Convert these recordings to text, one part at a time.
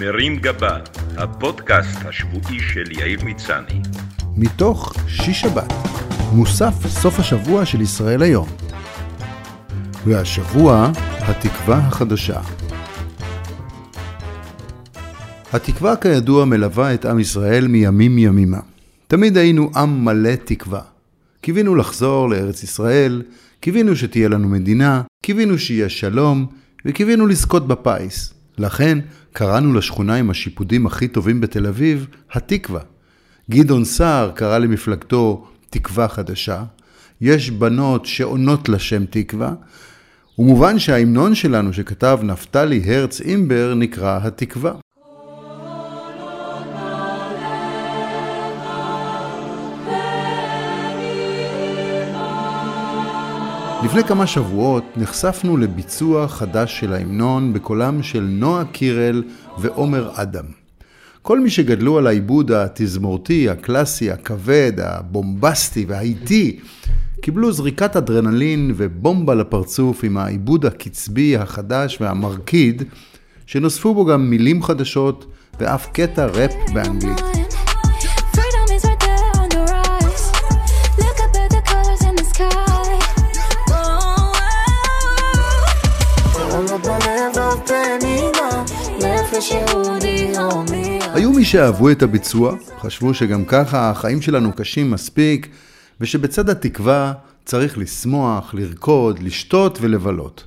מרים גבה, הפודקאסט השבועי של יאיר מצני. מתוך שיש שבת, מוסף סוף השבוע של ישראל היום. והשבוע, התקווה החדשה. התקווה כידוע מלווה את עם ישראל מימים ימימה. תמיד היינו עם מלא תקווה. קיווינו לחזור לארץ ישראל, קיווינו שתהיה לנו מדינה, קיווינו שיהיה שלום, וקיווינו לזכות בפיס. לכן קראנו לשכונה עם השיפודים הכי טובים בתל אביב, התקווה. גדעון סער קרא למפלגתו תקווה חדשה, יש בנות שעונות לשם תקווה, ומובן שההמנון שלנו שכתב נפתלי הרץ אימבר נקרא התקווה. לפני כמה שבועות נחשפנו לביצוע חדש של ההמנון בקולם של נועה קירל ועומר אדם. כל מי שגדלו על העיבוד התזמורתי, הקלאסי, הכבד, הבומבסטי והאיטי, קיבלו זריקת אדרנלין ובומבה לפרצוף עם העיבוד הקצבי החדש והמרקיד, שנוספו בו גם מילים חדשות ואף קטע ראפ באנגלית. היו מי שאהבו את הביצוע, חשבו שגם ככה החיים שלנו קשים מספיק, ושבצד התקווה צריך לשמוח, לרקוד, לשתות ולבלות.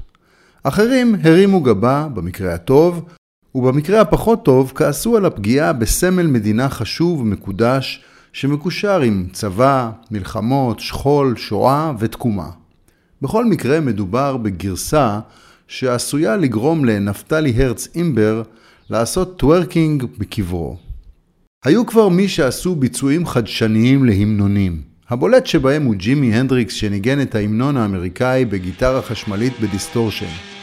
אחרים הרימו גבה, במקרה הטוב, ובמקרה הפחות טוב כעסו על הפגיעה בסמל מדינה חשוב ומקודש, שמקושר עם צבא, מלחמות, שכול, שואה ותקומה. בכל מקרה מדובר בגרסה שעשויה לגרום לנפתלי הרץ אימבר לעשות טוורקינג בקברו. היו כבר מי שעשו ביצועים חדשניים להמנונים. הבולט שבהם הוא ג'ימי הנדריקס שניגן את ההמנון האמריקאי בגיטרה חשמלית ב distortion.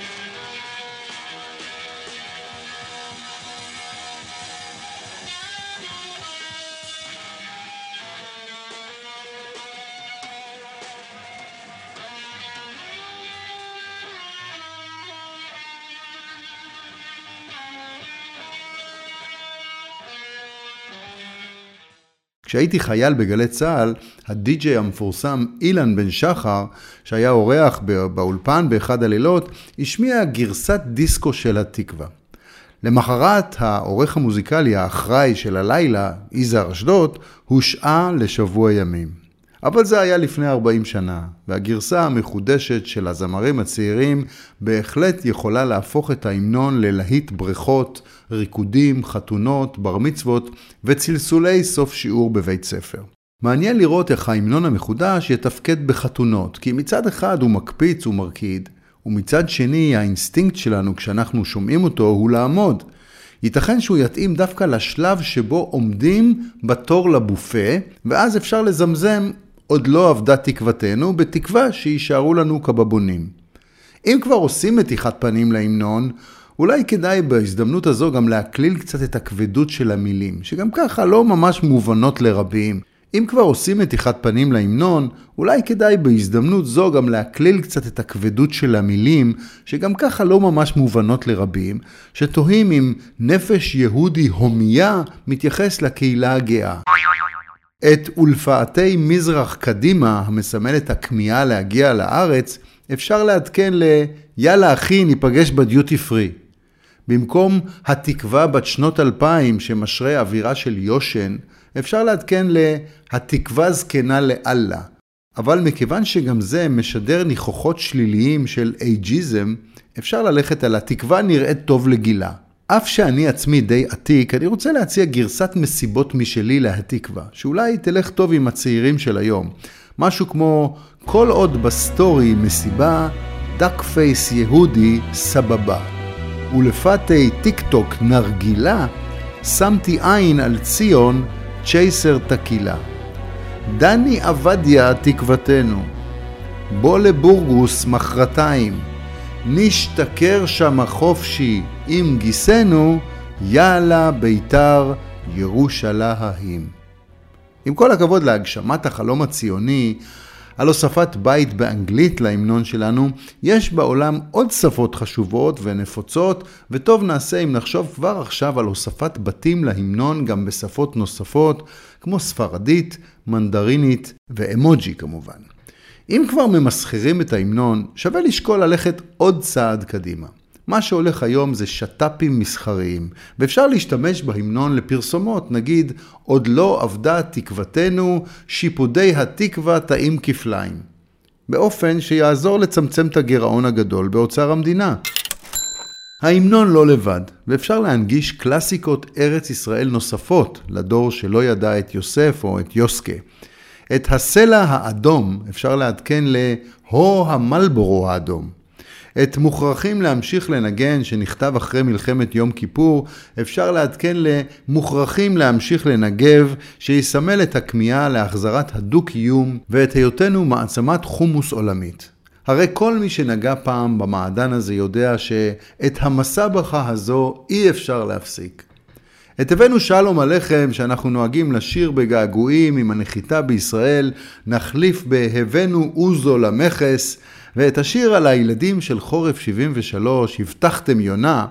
כשהייתי חייל בגלי צה"ל, הדי-ג'יי המפורסם אילן בן שחר, שהיה אורח באולפן באחד הלילות, השמיע גרסת דיסקו של התקווה. למחרת, העורך המוזיקלי האחראי של הלילה, יזהר אשדוד, הושעה לשבוע ימים. אבל זה היה לפני 40 שנה, והגרסה המחודשת של הזמרים הצעירים בהחלט יכולה להפוך את ההמנון ללהיט בריכות, ריקודים, חתונות, בר מצוות וצלצולי סוף שיעור בבית ספר. מעניין לראות איך ההמנון המחודש יתפקד בחתונות, כי מצד אחד הוא מקפיץ ומרקיד, ומצד שני האינסטינקט שלנו כשאנחנו שומעים אותו הוא לעמוד. ייתכן שהוא יתאים דווקא לשלב שבו עומדים בתור לבופה, ואז אפשר לזמזם עוד לא אבדה תקוותנו, בתקווה שיישארו לנו כבבונים. אם כבר עושים מתיחת פנים להמנון, אולי כדאי בהזדמנות הזו גם להקליל קצת את הכבדות של המילים, שגם ככה לא ממש מובנות לרבים. אם כבר עושים מתיחת פנים להמנון, אולי כדאי בהזדמנות זו גם להקליל קצת את הכבדות של המילים, שגם ככה לא ממש מובנות לרבים, שתוהים אם נפש יהודי הומייה מתייחס לקהילה הגאה. את אולפאתי מזרח קדימה, המסמל את הכמיהה להגיע לארץ, אפשר לעדכן ל "יאללה אחי, ניפגש בדיוטי פרי". במקום התקווה בת שנות אלפיים שמשרה אווירה של יושן, אפשר לעדכן ל "התקווה זקנה לאללה". אבל מכיוון שגם זה משדר ניחוחות שליליים של אייג'יזם, אפשר ללכת על התקווה נראית טוב לגילה. אף שאני עצמי די עתיק, אני רוצה להציע גרסת מסיבות משלי להתקווה, שאולי תלך טוב עם הצעירים של היום. משהו כמו כל עוד ב story מסיבה, duck face יהודי סבבה. ולפתי טיק טוק נרגילה, שמתי עין על ציון, chaser תקילה. דני עבדיה תקוותנו. בוא לבורגוס מחרתיים. נשתכר שמה חופשי עם גיסנו, יאללה ביתר ירושלים. עם כל הכבוד להגשמת החלום הציוני, על הוספת בית באנגלית להמנון שלנו, יש בעולם עוד שפות חשובות ונפוצות, וטוב נעשה אם נחשוב כבר עכשיו על הוספת בתים להמנון גם בשפות נוספות, כמו ספרדית, מנדרינית ואמוג'י כמובן. אם כבר ממסחרים את ההמנון, שווה לשקול ללכת עוד צעד קדימה. מה שהולך היום זה שת"פים מסחריים, ואפשר להשתמש בהמנון לפרסומות, נגיד, עוד לא אבדה תקוותנו, שיפודי התקווה טעים כפליים. באופן שיעזור לצמצם את הגירעון הגדול באוצר המדינה. ההמנון לא לבד, ואפשר להנגיש קלאסיקות ארץ ישראל נוספות לדור שלא ידע את יוסף או את יוסקה. את הסלע האדום אפשר לעדכן ל"הו המלבורו האדום". את מוכרחים להמשיך לנגן, שנכתב אחרי מלחמת יום כיפור, אפשר לעדכן למוכרחים להמשיך לנגב, שיסמל את הכמיהה להחזרת הדו-קיום ואת היותנו מעצמת חומוס עולמית. הרי כל מי שנגע פעם במעדן הזה יודע שאת המסבכה הזו אי אפשר להפסיק. את הבאנו שלום עליכם שאנחנו נוהגים לשיר בגעגועים עם הנחיתה בישראל, נחליף בהבאנו אוזו למכס, ואת השיר על הילדים של חורף 73, הבטחתם יונה,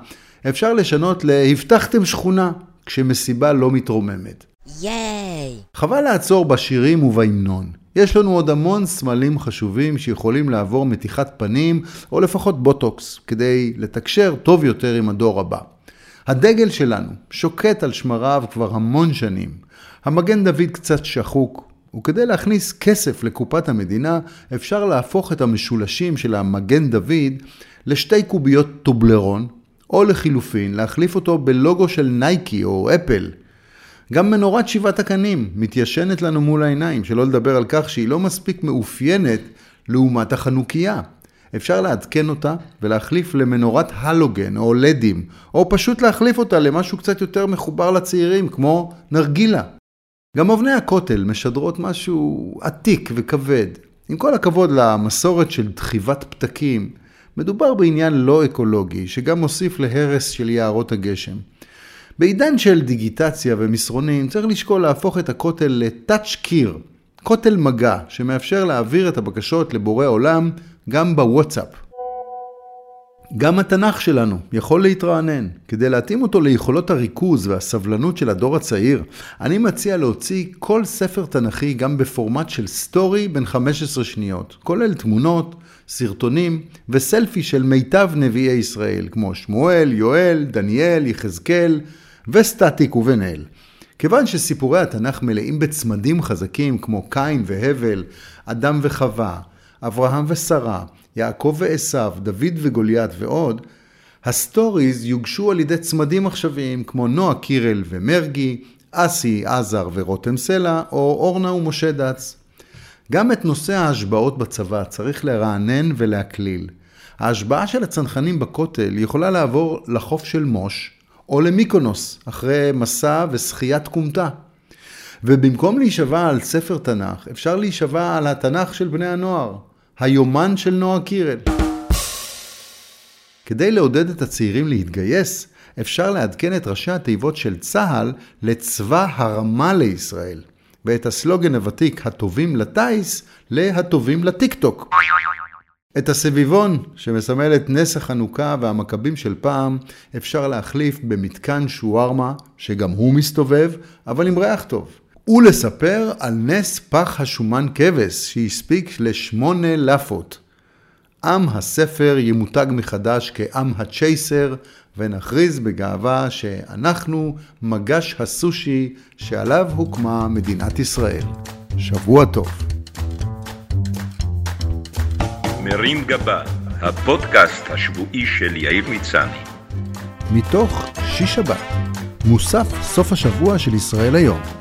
אפשר לשנות ל"הבטחתם שכונה", כשמסיבה לא מתרוממת. ייי! חבל לעצור בשירים ובהמנון. יש לנו עוד המון סמלים חשובים שיכולים לעבור מתיחת פנים, או לפחות בוטוקס, כדי לתקשר טוב יותר עם הדור הבא. הדגל שלנו שוקט על שמריו כבר המון שנים. המגן דוד קצת שחוק, וכדי להכניס כסף לקופת המדינה, אפשר להפוך את המשולשים של המגן דוד לשתי קוביות טובלרון, או לחילופין, להחליף אותו בלוגו של נייקי או אפל. גם מנורת שבעת הקנים מתיישנת לנו מול העיניים, שלא לדבר על כך שהיא לא מספיק מאופיינת לעומת החנוכיה. אפשר לעדכן אותה ולהחליף למנורת הלוגן או לדים, או פשוט להחליף אותה למשהו קצת יותר מחובר לצעירים, כמו נרגילה. גם אבני הכותל משדרות משהו עתיק וכבד. עם כל הכבוד למסורת של דחיבת פתקים, מדובר בעניין לא אקולוגי, שגם מוסיף להרס של יערות הגשם. בעידן של דיגיטציה ומסרונים צריך לשקול להפוך את הכותל לטאצ' קיר, כותל מגע, שמאפשר להעביר את הבקשות לבורא עולם גם בוואטסאפ. גם התנ"ך שלנו יכול להתרענן. כדי להתאים אותו ליכולות הריכוז והסבלנות של הדור הצעיר, אני מציע להוציא כל ספר תנ"כי גם בפורמט של סטורי בין 15 שניות, כולל תמונות, סרטונים וסלפי של מיטב נביאי ישראל, כמו שמואל, יואל, דניאל, יחזקאל וסטטיק ובן אל. כיוון שסיפורי התנ"ך מלאים בצמדים חזקים כמו קין והבל, אדם וחווה, אברהם ושרה, יעקב ועשו, דוד וגוליית ועוד, ה stories יוגשו על ידי צמדים עכשוויים כמו נועה קירל ומרגי, אסי, עזר ורותם סלע, או אורנה ומשה דץ. גם את נושא ההשבעות בצבא צריך לרענן ולהקליל. ההשבעה של הצנחנים בכותל יכולה לעבור לחוף של מוש, או למיקונוס, אחרי מסע ושחיית כומתה. ובמקום להישבע על ספר תנ"ך, אפשר להישבע על התנ"ך של בני הנוער. היומן של נועה קירל. כדי לעודד את הצעירים להתגייס, אפשר לעדכן את ראשי התיבות של צה"ל לצבא הרמה לישראל, ואת הסלוגן הוותיק הטובים לטיס להטובים לטיקטוק. את הסביבון, שמסמל את נס החנוכה והמכבים של פעם, אפשר להחליף במתקן שווארמה, שגם הוא מסתובב, אבל עם ריח טוב. ולספר על נס פח השומן כבש שהספיק לשמונה לאפות. עם הספר ימותג מחדש כעם הצ'ייסר, ונכריז בגאווה שאנחנו מגש הסושי שעליו הוקמה מדינת ישראל. שבוע טוב. מרים גבה, הפודקאסט השבועי של יאיר מצני. מתוך שיש שבת, מוסף סוף השבוע של ישראל היום.